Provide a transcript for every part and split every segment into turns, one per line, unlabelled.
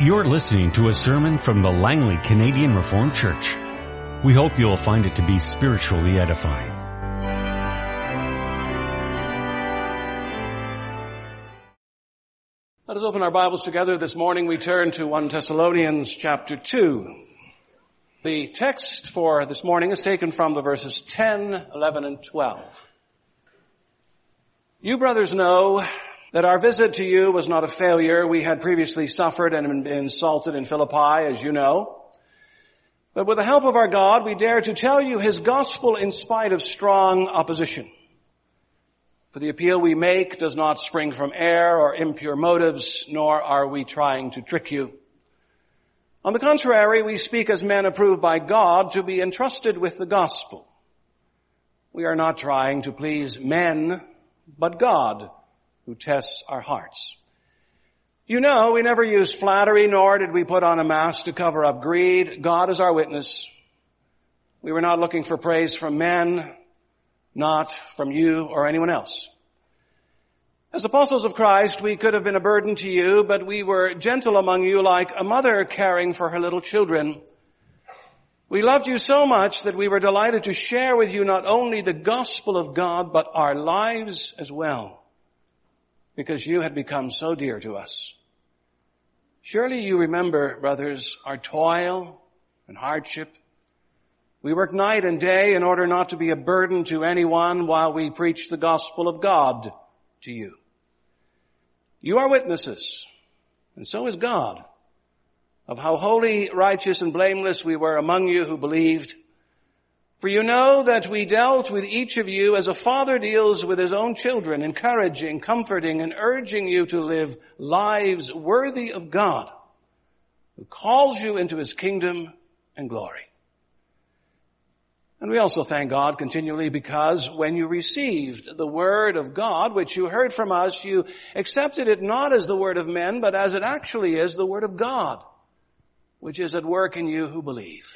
You're listening to a sermon from the Langley Canadian Reformed Church. We hope you'll find it to be spiritually edifying.
Let us open our Bibles together. This morning we turn to 1 Thessalonians chapter 2. The text for this morning is taken from the verses 10, 11, and 12. You brothers know that our visit to you was not a failure. We had previously suffered and been insulted in Philippi, as you know. But with the help of our God, we dare to tell you his gospel in spite of strong opposition. For the appeal we make does not spring from air or impure motives, nor are we trying to trick you. On the contrary, we speak as men approved by God to be entrusted with the gospel. We are not trying to please men, but God who tests our hearts. You know, we never used flattery, nor did we put on a mask to cover up greed. God is our witness. We were not looking for praise from men, not from you or anyone else. As apostles of Christ, we could have been a burden to you, but we were gentle among you like a mother caring for her little children. We loved you so much that we were delighted to share with you not only the gospel of God, but our lives as well because you had become so dear to us. Surely you remember, brothers, our toil and hardship. We worked night and day in order not to be a burden to anyone while we preach the gospel of God to you. You are witnesses, and so is God, of how holy, righteous, and blameless we were among you who believed for you know that we dealt with each of you as a father deals with his own children, encouraging, comforting, and urging you to live lives worthy of God, who calls you into his kingdom and glory. And we also thank God continually because when you received the word of God, which you heard from us, you accepted it not as the word of men, but as it actually is the word of God, which is at work in you who believe.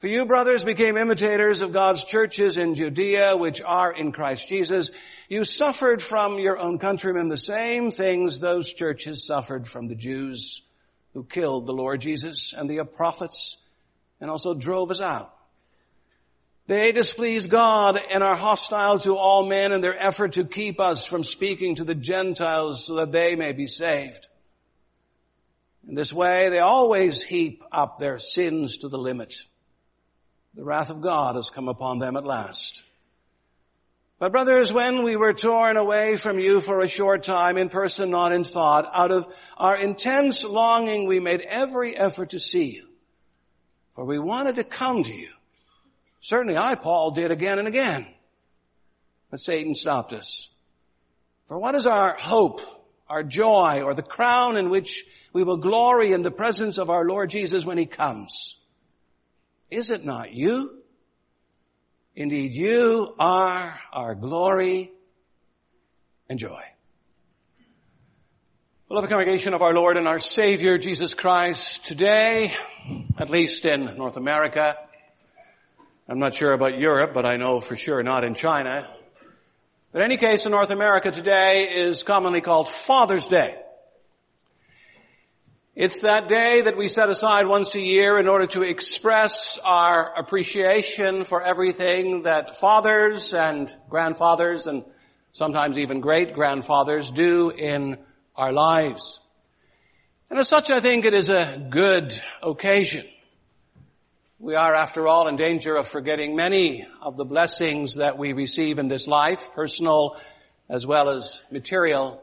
For you, brothers, became imitators of God's churches in Judea, which are in Christ Jesus. You suffered from your own countrymen the same things those churches suffered from the Jews who killed the Lord Jesus and the prophets and also drove us out. They displease God and are hostile to all men in their effort to keep us from speaking to the Gentiles so that they may be saved. In this way, they always heap up their sins to the limit. The wrath of God has come upon them at last. But brothers, when we were torn away from you for a short time, in person, not in thought, out of our intense longing, we made every effort to see you. For we wanted to come to you. Certainly I, Paul, did again and again. But Satan stopped us. For what is our hope, our joy, or the crown in which we will glory in the presence of our Lord Jesus when he comes? Is it not you? Indeed, you are our glory and joy. Beloved congregation of our Lord and our Savior, Jesus Christ, today, at least in North America, I'm not sure about Europe, but I know for sure not in China. But in any case, in North America today is commonly called Father's Day. It's that day that we set aside once a year in order to express our appreciation for everything that fathers and grandfathers and sometimes even great grandfathers do in our lives. And as such, I think it is a good occasion. We are, after all, in danger of forgetting many of the blessings that we receive in this life, personal as well as material.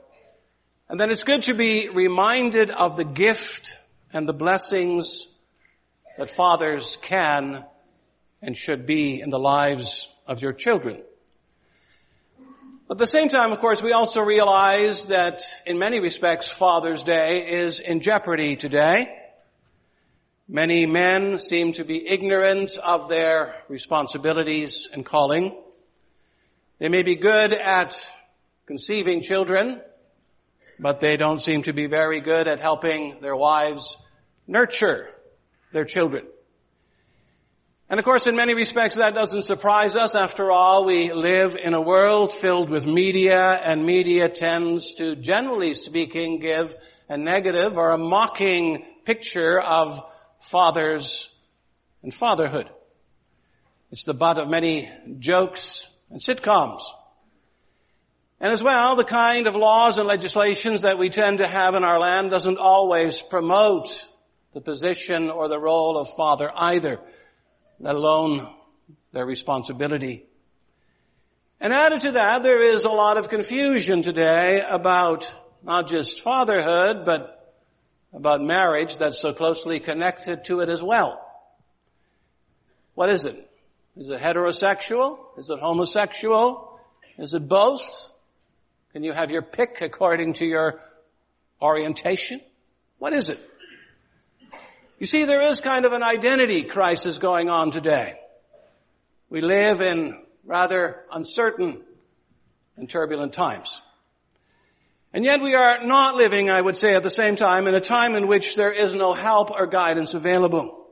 And then it's good to be reminded of the gift and the blessings that fathers can and should be in the lives of your children. But at the same time, of course, we also realize that in many respects Father's Day is in jeopardy today. Many men seem to be ignorant of their responsibilities and calling. They may be good at conceiving children, but they don't seem to be very good at helping their wives nurture their children. And of course, in many respects, that doesn't surprise us. After all, we live in a world filled with media, and media tends to, generally speaking, give a negative or a mocking picture of fathers and fatherhood. It's the butt of many jokes and sitcoms. And as well, the kind of laws and legislations that we tend to have in our land doesn't always promote the position or the role of father either, let alone their responsibility. And added to that, there is a lot of confusion today about not just fatherhood, but about marriage that's so closely connected to it as well. What is it? Is it heterosexual? Is it homosexual? Is it both? Can you have your pick according to your orientation? What is it? You see, there is kind of an identity crisis going on today. We live in rather uncertain and turbulent times. And yet we are not living, I would say at the same time, in a time in which there is no help or guidance available.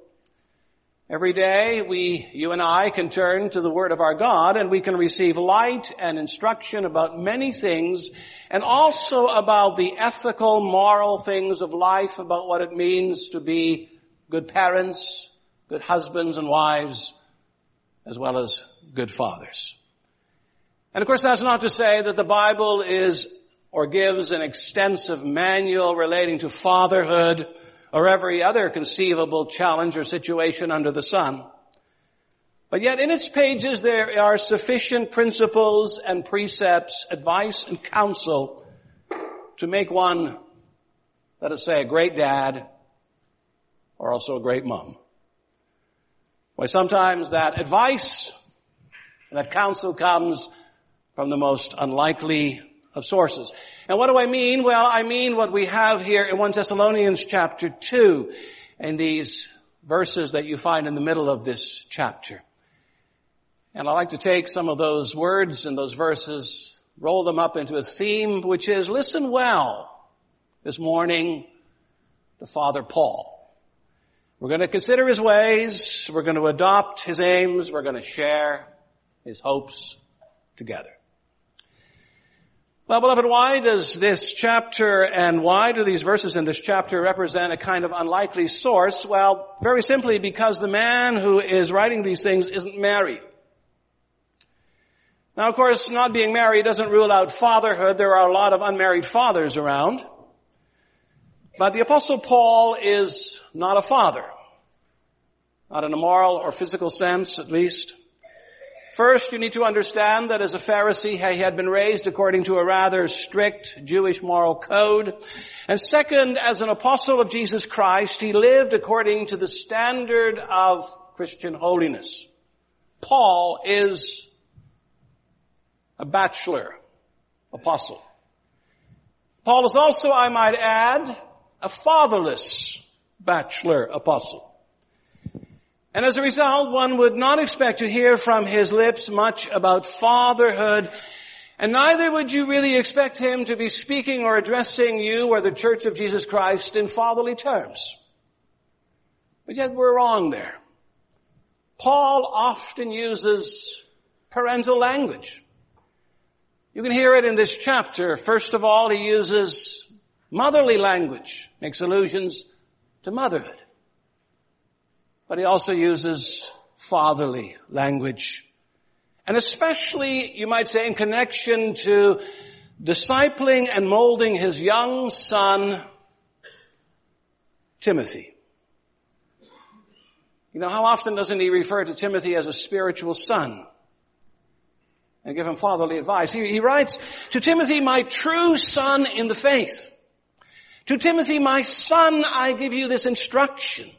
Every day we, you and I can turn to the Word of our God and we can receive light and instruction about many things and also about the ethical, moral things of life, about what it means to be good parents, good husbands and wives, as well as good fathers. And of course that's not to say that the Bible is or gives an extensive manual relating to fatherhood or every other conceivable challenge or situation under the sun. But yet in its pages there are sufficient principles and precepts, advice and counsel to make one, let us say, a great dad or also a great mom. Why sometimes that advice and that counsel comes from the most unlikely of sources. And what do I mean? Well, I mean what we have here in 1 Thessalonians chapter 2 in these verses that you find in the middle of this chapter. And I like to take some of those words and those verses, roll them up into a theme, which is listen well this morning to Father Paul. We're going to consider his ways. We're going to adopt his aims. We're going to share his hopes together. Well, beloved, why does this chapter and why do these verses in this chapter represent a kind of unlikely source? Well, very simply because the man who is writing these things isn't married. Now, of course, not being married doesn't rule out fatherhood. There are a lot of unmarried fathers around. But the apostle Paul is not a father. Not in a moral or physical sense, at least. First, you need to understand that as a Pharisee, he had been raised according to a rather strict Jewish moral code. And second, as an apostle of Jesus Christ, he lived according to the standard of Christian holiness. Paul is a bachelor apostle. Paul is also, I might add, a fatherless bachelor apostle. And as a result, one would not expect to hear from his lips much about fatherhood, and neither would you really expect him to be speaking or addressing you or the Church of Jesus Christ in fatherly terms. But yet we're wrong there. Paul often uses parental language. You can hear it in this chapter. First of all, he uses motherly language, makes allusions to motherhood. But he also uses fatherly language. And especially, you might say, in connection to discipling and molding his young son, Timothy. You know, how often doesn't he refer to Timothy as a spiritual son? And give him fatherly advice. He, he writes, to Timothy, my true son in the faith. To Timothy, my son, I give you this instruction.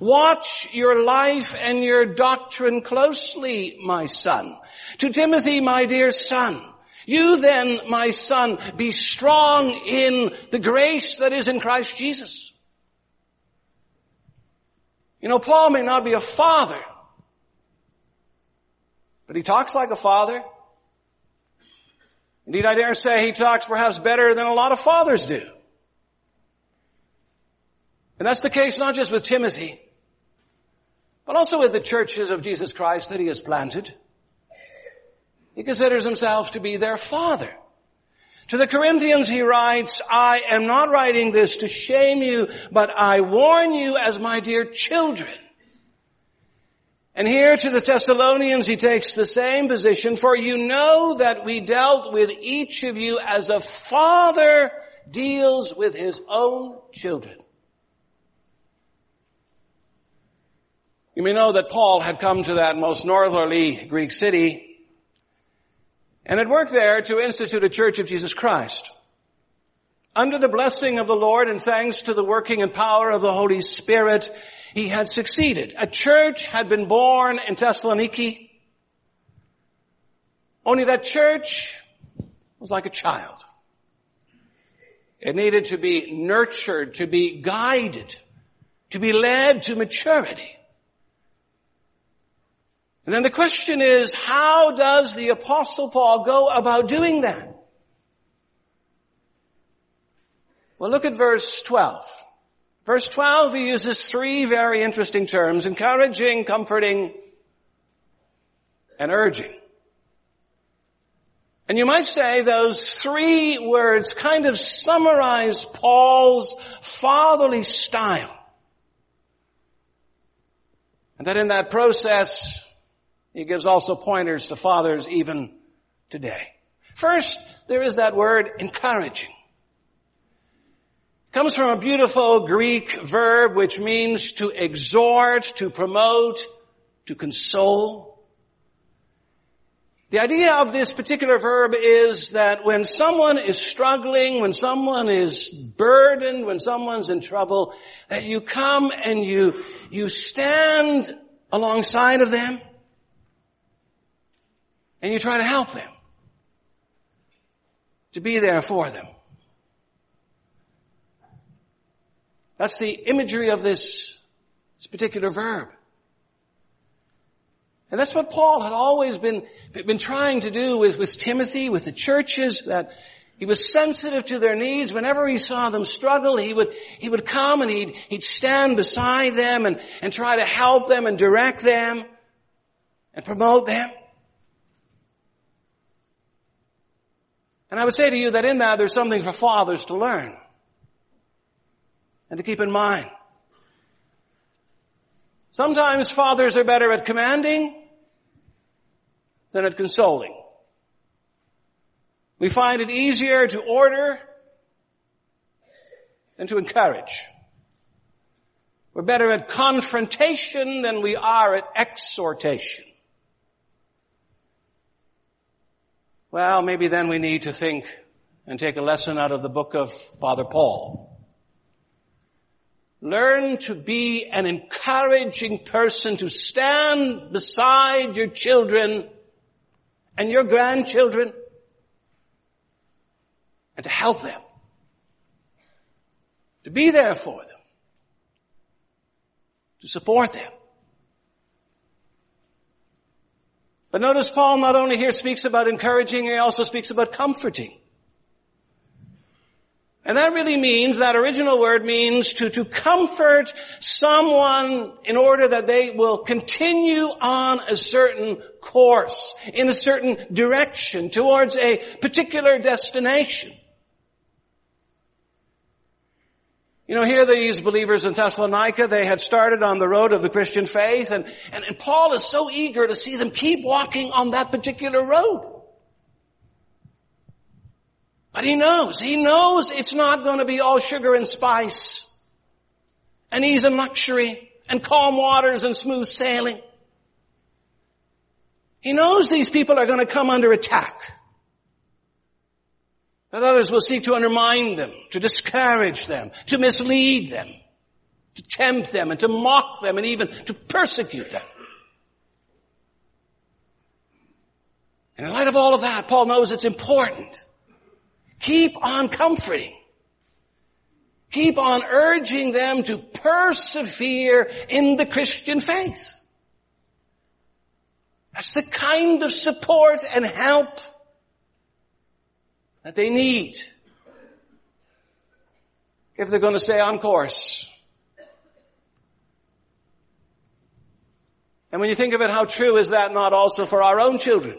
Watch your life and your doctrine closely, my son. To Timothy, my dear son, you then, my son, be strong in the grace that is in Christ Jesus. You know, Paul may not be a father, but he talks like a father. Indeed, I dare say he talks perhaps better than a lot of fathers do. And that's the case not just with Timothy, but also with the churches of Jesus Christ that he has planted. He considers himself to be their father. To the Corinthians he writes, I am not writing this to shame you, but I warn you as my dear children. And here to the Thessalonians he takes the same position, for you know that we dealt with each of you as a father deals with his own children. You may know that Paul had come to that most northerly Greek city and had worked there to institute a church of Jesus Christ. Under the blessing of the Lord and thanks to the working and power of the Holy Spirit, he had succeeded. A church had been born in Thessaloniki. Only that church was like a child. It needed to be nurtured, to be guided, to be led to maturity. And then the question is, how does the apostle Paul go about doing that? Well, look at verse 12. Verse 12, he uses three very interesting terms, encouraging, comforting, and urging. And you might say those three words kind of summarize Paul's fatherly style. And that in that process, he gives also pointers to fathers even today. First, there is that word encouraging. It comes from a beautiful Greek verb which means to exhort, to promote, to console. The idea of this particular verb is that when someone is struggling, when someone is burdened, when someone's in trouble, that you come and you, you stand alongside of them and you try to help them. To be there for them. That's the imagery of this, this particular verb. And that's what Paul had always been, been trying to do with, with Timothy, with the churches, that he was sensitive to their needs. Whenever he saw them struggle, he would, he would come and he'd, he'd stand beside them and, and try to help them and direct them and promote them. And I would say to you that in that there's something for fathers to learn and to keep in mind. Sometimes fathers are better at commanding than at consoling. We find it easier to order than to encourage. We're better at confrontation than we are at exhortation. Well, maybe then we need to think and take a lesson out of the book of Father Paul. Learn to be an encouraging person to stand beside your children and your grandchildren and to help them. To be there for them. To support them. But notice Paul not only here speaks about encouraging, he also speaks about comforting. And that really means, that original word means to, to comfort someone in order that they will continue on a certain course, in a certain direction, towards a particular destination. You know, here these believers in Thessalonica, they had started on the road of the Christian faith and, and, and Paul is so eager to see them keep walking on that particular road. But he knows, he knows it's not going to be all sugar and spice and ease and luxury and calm waters and smooth sailing. He knows these people are going to come under attack. That others will seek to undermine them, to discourage them, to mislead them, to tempt them and to mock them and even to persecute them. And in light of all of that, Paul knows it's important. Keep on comforting. Keep on urging them to persevere in the Christian faith. That's the kind of support and help that they need if they're going to stay on course. And when you think of it, how true is that not also for our own children?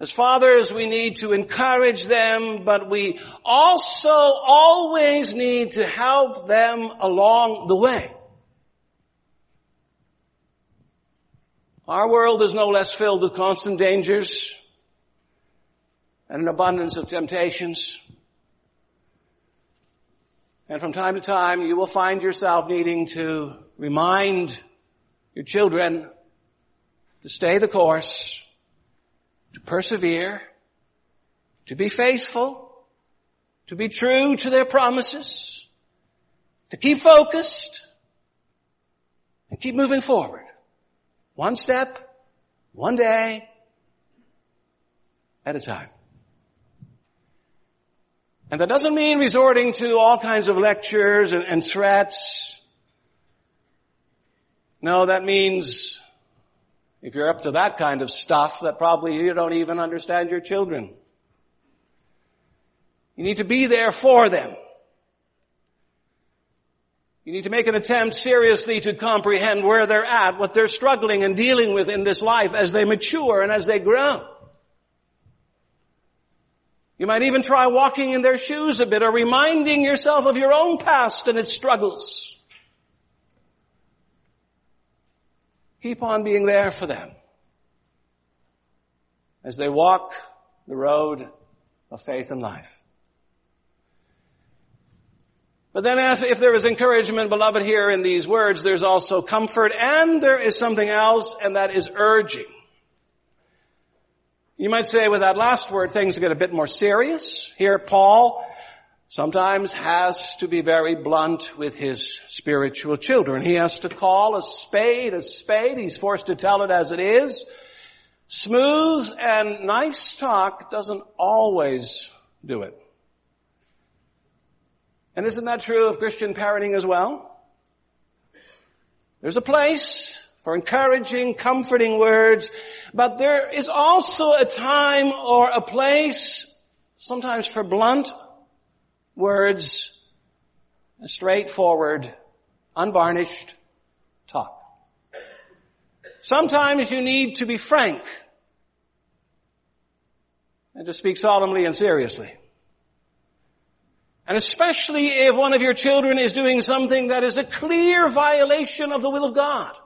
As fathers, we need to encourage them, but we also always need to help them along the way. Our world is no less filled with constant dangers and an abundance of temptations. And from time to time, you will find yourself needing to remind your children to stay the course, to persevere, to be faithful, to be true to their promises, to keep focused, and keep moving forward. One step, one day, at a time. And that doesn't mean resorting to all kinds of lectures and, and threats. No, that means if you're up to that kind of stuff, that probably you don't even understand your children. You need to be there for them. You need to make an attempt seriously to comprehend where they're at, what they're struggling and dealing with in this life as they mature and as they grow. You might even try walking in their shoes a bit or reminding yourself of your own past and its struggles. Keep on being there for them as they walk the road of faith and life. But then if there is encouragement, beloved, here in these words, there's also comfort and there is something else and that is urging. You might say with that last word, things get a bit more serious. Here, Paul sometimes has to be very blunt with his spiritual children. He has to call a spade a spade. He's forced to tell it as it is. Smooth and nice talk doesn't always do it. And isn't that true of Christian parenting as well? There's a place for encouraging, comforting words. But there is also a time or a place, sometimes for blunt words, straightforward, unvarnished talk. Sometimes you need to be frank and to speak solemnly and seriously. And especially if one of your children is doing something that is a clear violation of the will of God.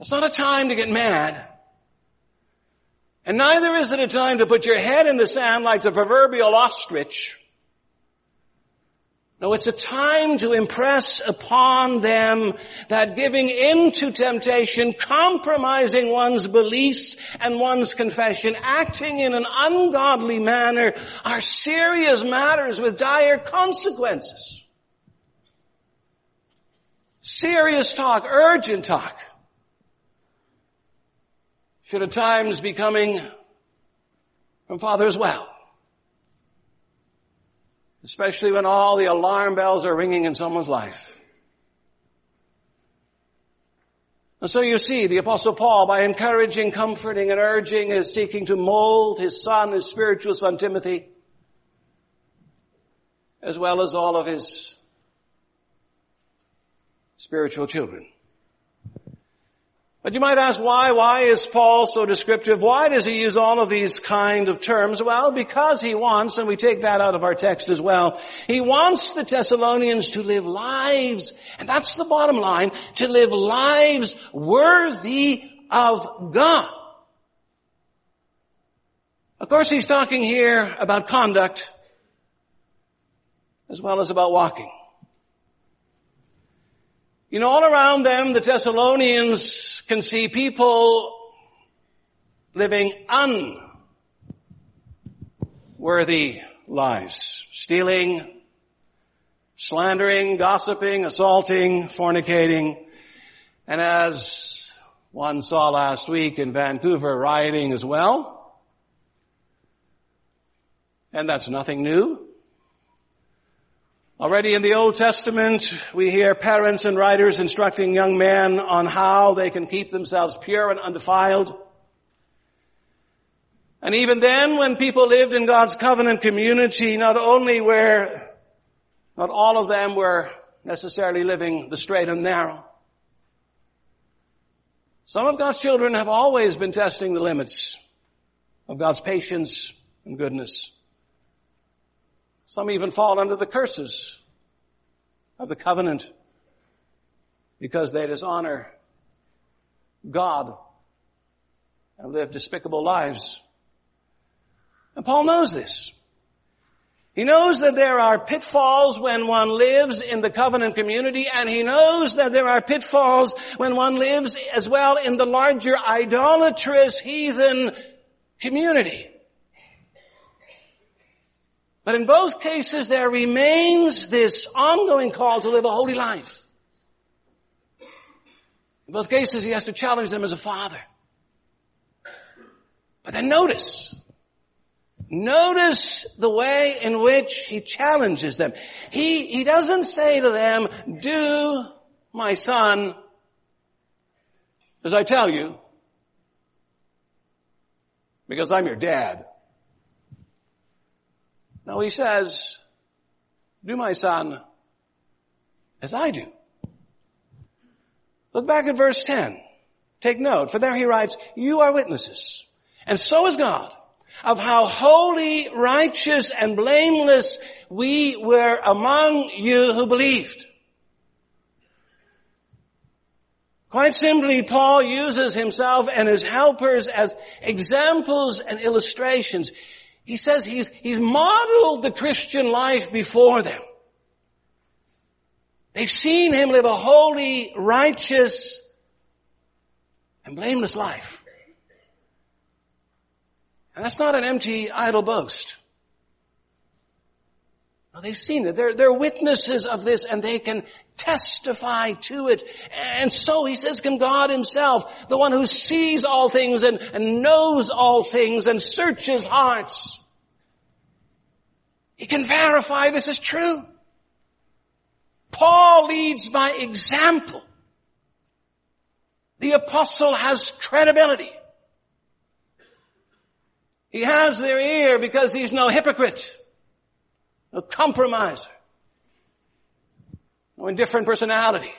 It's not a time to get mad. And neither is it a time to put your head in the sand like the proverbial ostrich. No, it's a time to impress upon them that giving in to temptation, compromising one's beliefs and one's confession, acting in an ungodly manner are serious matters with dire consequences. Serious talk, urgent talk should at times be coming from Father as well. Especially when all the alarm bells are ringing in someone's life. And so you see, the apostle Paul, by encouraging, comforting, and urging, is seeking to mold his son, his spiritual son Timothy, as well as all of his spiritual children. But you might ask why, why is Paul so descriptive? Why does he use all of these kind of terms? Well, because he wants, and we take that out of our text as well, he wants the Thessalonians to live lives, and that's the bottom line, to live lives worthy of God. Of course he's talking here about conduct as well as about walking. You know, all around them, the Thessalonians can see people living unworthy lives. Stealing, slandering, gossiping, assaulting, fornicating, and as one saw last week in Vancouver, rioting as well. And that's nothing new. Already in the Old Testament, we hear parents and writers instructing young men on how they can keep themselves pure and undefiled. And even then, when people lived in God's covenant community, not only were, not all of them were necessarily living the straight and narrow. Some of God's children have always been testing the limits of God's patience and goodness. Some even fall under the curses of the covenant because they dishonor God and live despicable lives. And Paul knows this. He knows that there are pitfalls when one lives in the covenant community and he knows that there are pitfalls when one lives as well in the larger idolatrous heathen community. But in both cases there remains this ongoing call to live a holy life. In both cases he has to challenge them as a father. But then notice, Notice the way in which he challenges them. He, he doesn't say to them, do my son as I tell you, because I'm your dad. No, he says, do my son as I do. Look back at verse 10. Take note, for there he writes, you are witnesses, and so is God of how holy, righteous, and blameless we were among you who believed. Quite simply, Paul uses himself and his helpers as examples and illustrations. He says he's, he's modeled the Christian life before them. They've seen him live a holy, righteous, and blameless life. And that's not an empty, idle boast. Now they've seen it. They're, they're witnesses of this and they can testify to it. And so he says, can God himself, the one who sees all things and, and knows all things and searches hearts, he can verify this is true. Paul leads by example. The apostle has credibility. He has their ear because he's no hypocrite, no compromiser, no indifferent personality.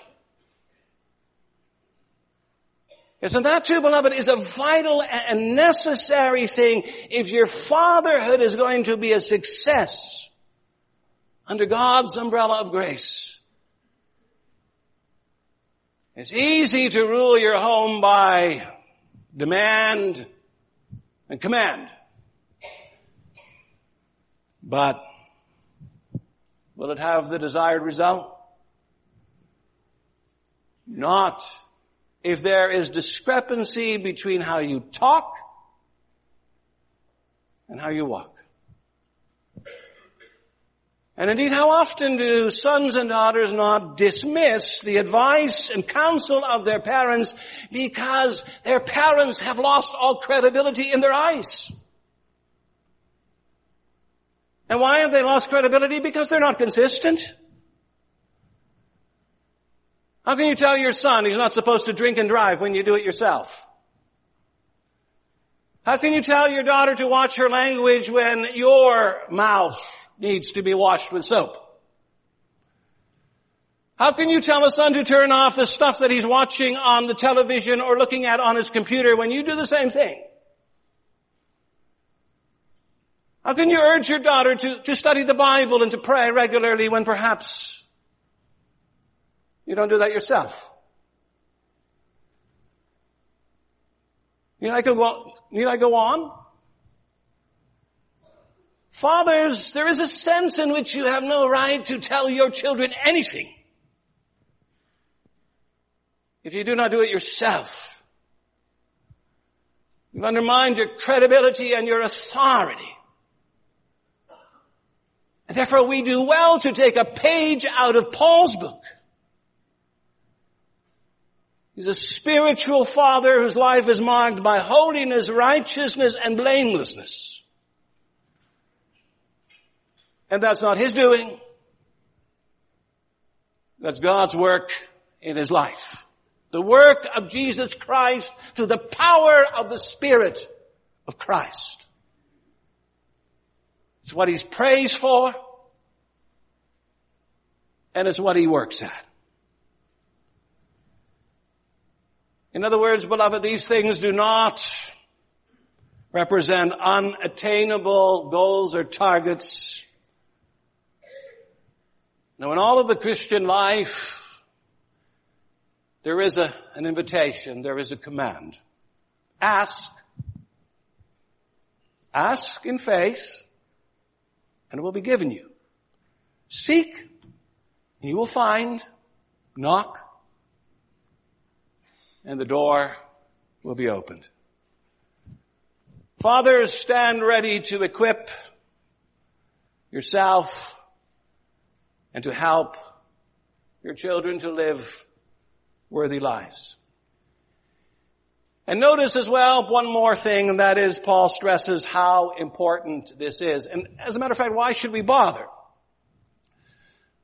Isn't that too, beloved, is a vital and necessary thing if your fatherhood is going to be a success under God's umbrella of grace. It's easy to rule your home by demand and command. But will it have the desired result? Not if there is discrepancy between how you talk and how you walk. And indeed, how often do sons and daughters not dismiss the advice and counsel of their parents because their parents have lost all credibility in their eyes? And why have they lost credibility? Because they're not consistent. How can you tell your son he's not supposed to drink and drive when you do it yourself? How can you tell your daughter to watch her language when your mouth needs to be washed with soap? How can you tell a son to turn off the stuff that he's watching on the television or looking at on his computer when you do the same thing? How can you urge your daughter to, to study the Bible and to pray regularly when perhaps you don't do that yourself? Need I go on? Need I go on? Fathers, there is a sense in which you have no right to tell your children anything. If you do not do it yourself, you've undermined your credibility and your authority. And therefore we do well to take a page out of Paul's book. He's a spiritual father whose life is marked by holiness, righteousness, and blamelessness. And that's not his doing. That's God's work in his life. The work of Jesus Christ through the power of the Spirit of Christ. It's what he's praised for. and it's what he works at. In other words, beloved, these things do not represent unattainable goals or targets. Now in all of the Christian life, there is a, an invitation, there is a command. Ask. Ask in faith, and it will be given you. Seek, and you will find. Knock, and the door will be opened. Fathers, stand ready to equip yourself and to help your children to live worthy lives. And notice as well one more thing, and that is Paul stresses how important this is. And as a matter of fact, why should we bother?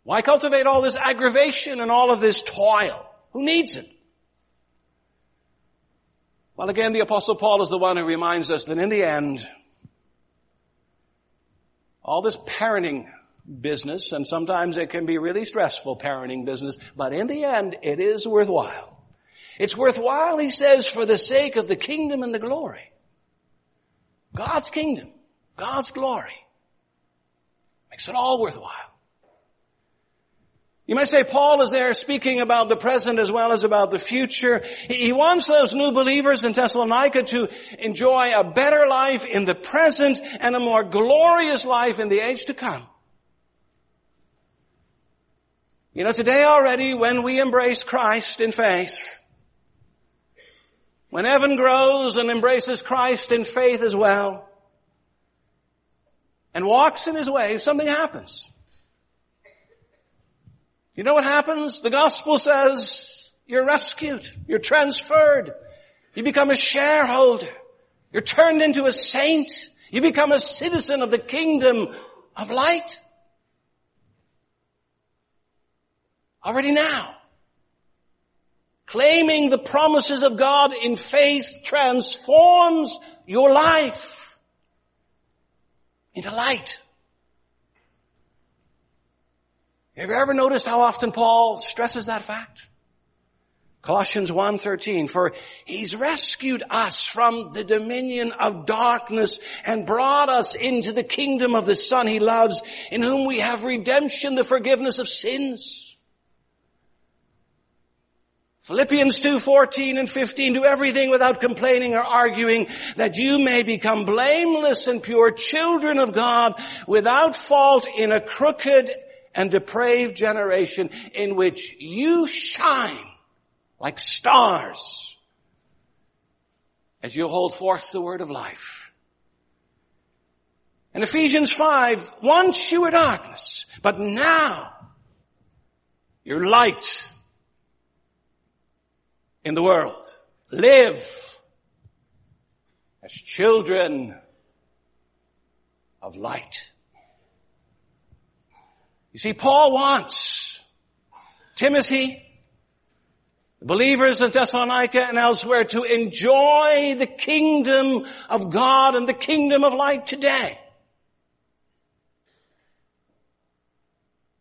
Why cultivate all this aggravation and all of this toil? Who needs it? Well again, the apostle Paul is the one who reminds us that in the end, all this parenting business, and sometimes it can be really stressful parenting business, but in the end, it is worthwhile. It's worthwhile, he says, for the sake of the kingdom and the glory. God's kingdom, God's glory. Makes it all worthwhile. You might say Paul is there speaking about the present as well as about the future. He wants those new believers in Thessalonica to enjoy a better life in the present and a more glorious life in the age to come. You know, today already when we embrace Christ in faith, when Evan grows and embraces Christ in faith as well, and walks in his ways, something happens. You know what happens? The gospel says you're rescued. You're transferred. You become a shareholder. You're turned into a saint. You become a citizen of the kingdom of light. Already now. Claiming the promises of God in faith transforms your life into light. Have you ever noticed how often Paul stresses that fact? Colossians 1.13, for he's rescued us from the dominion of darkness and brought us into the kingdom of the son he loves, in whom we have redemption, the forgiveness of sins. Philippians 2:14 and 15, do everything without complaining or arguing, that you may become blameless and pure children of God, without fault in a crooked and depraved generation in which you shine like stars as you hold forth the word of life. In Ephesians 5, once you were darkness, but now you're light in the world. Live as children of light. You see, Paul wants Timothy, the believers in Thessalonica and elsewhere to enjoy the kingdom of God and the kingdom of light today.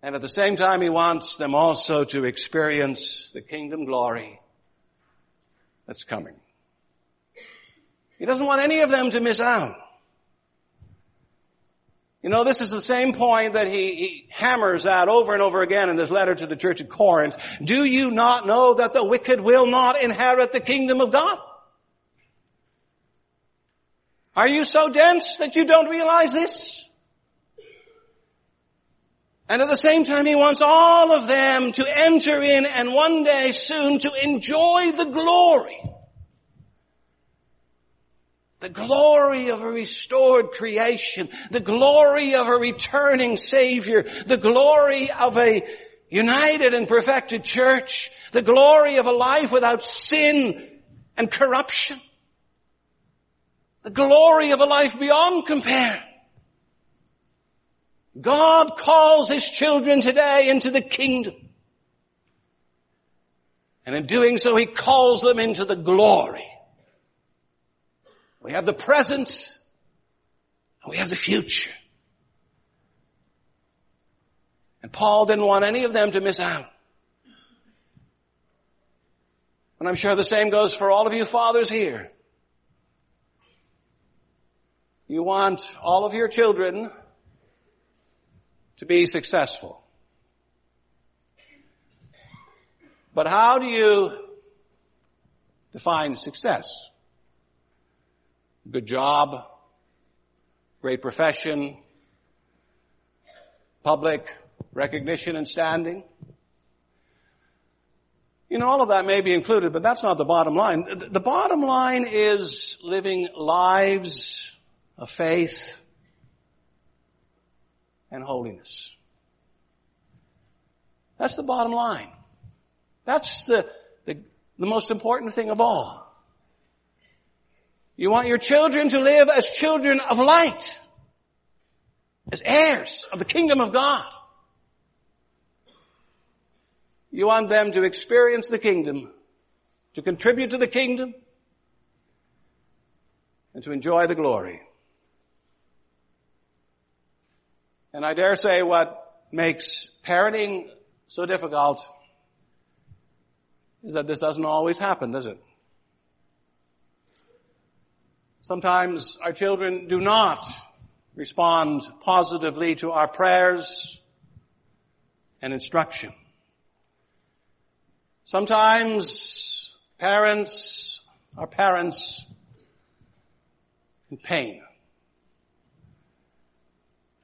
And at the same time, he wants them also to experience the kingdom glory that's coming. He doesn't want any of them to miss out. You know, this is the same point that he, he, hammers at over and over again in his letter to the church of Corinth. Do you not know that the wicked will not inherit the kingdom of God? Are you so dense that you don't realize this? And at the same time, he wants all of them to enter in and one day soon to enjoy the glory the glory of a restored creation, the glory of a returning Savior, the glory of a united and perfected church, the glory of a life without sin and corruption, the glory of a life beyond compare. God calls His children today into the kingdom. And in doing so, He calls them into the glory we have the present, and we have the future. And Paul didn't want any of them to miss out. And I'm sure the same goes for all of you fathers here. You want all of your children to be successful. But how do you define success? Good job, great profession, public recognition and standing. You know, all of that may be included, but that's not the bottom line. The bottom line is living lives of faith and holiness. That's the bottom line. That's the, the, the most important thing of all. You want your children to live as children of light, as heirs of the kingdom of God. You want them to experience the kingdom, to contribute to the kingdom, and to enjoy the glory. And I dare say what makes parenting so difficult is that this doesn't always happen, does it? Sometimes our children do not respond positively to our prayers and instruction. Sometimes parents are parents in pain.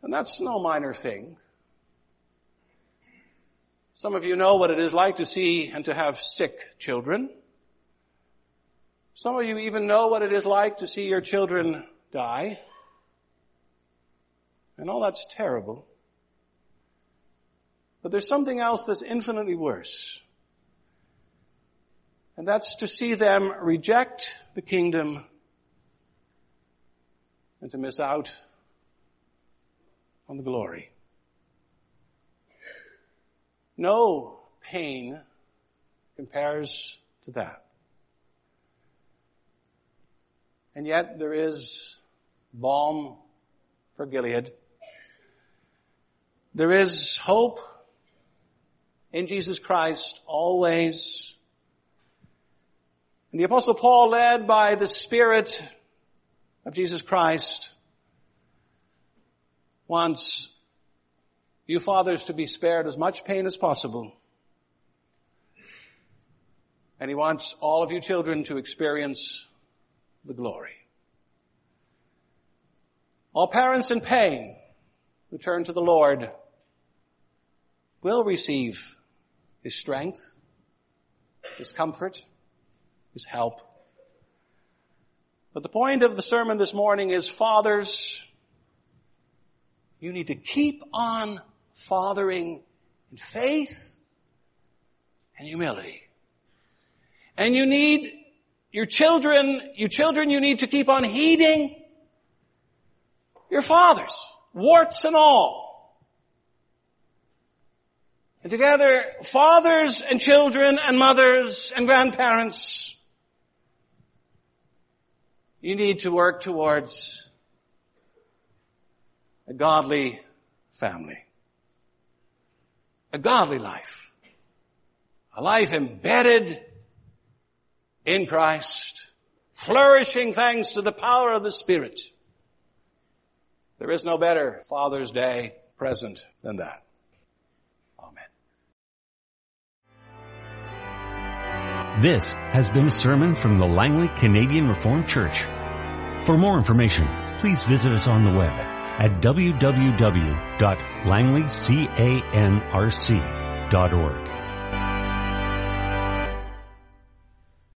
And that's no minor thing. Some of you know what it is like to see and to have sick children. Some of you even know what it is like to see your children die. And all that's terrible. But there's something else that's infinitely worse. And that's to see them reject the kingdom and to miss out on the glory. No pain compares to that. And yet there is balm for Gilead. There is hope in Jesus Christ always and the apostle Paul, led by the Spirit of Jesus Christ, wants you fathers to be spared as much pain as possible. And he wants all of you children to experience the glory. All parents in pain who turn to the Lord will receive His strength, His comfort, his help. But the point of the sermon this morning is fathers, you need to keep on fathering in faith and humility. And you need your children, you children, you need to keep on heeding your fathers, warts and all. And together, fathers and children and mothers and grandparents you need to work towards a godly family. A godly life. A life embedded in Christ, flourishing thanks to the power of the Spirit. There is no better Father's Day present than that. Amen.
This has been a sermon from the Langley Canadian Reformed Church. For more information, please visit us on the web at www.langleycanrc.org.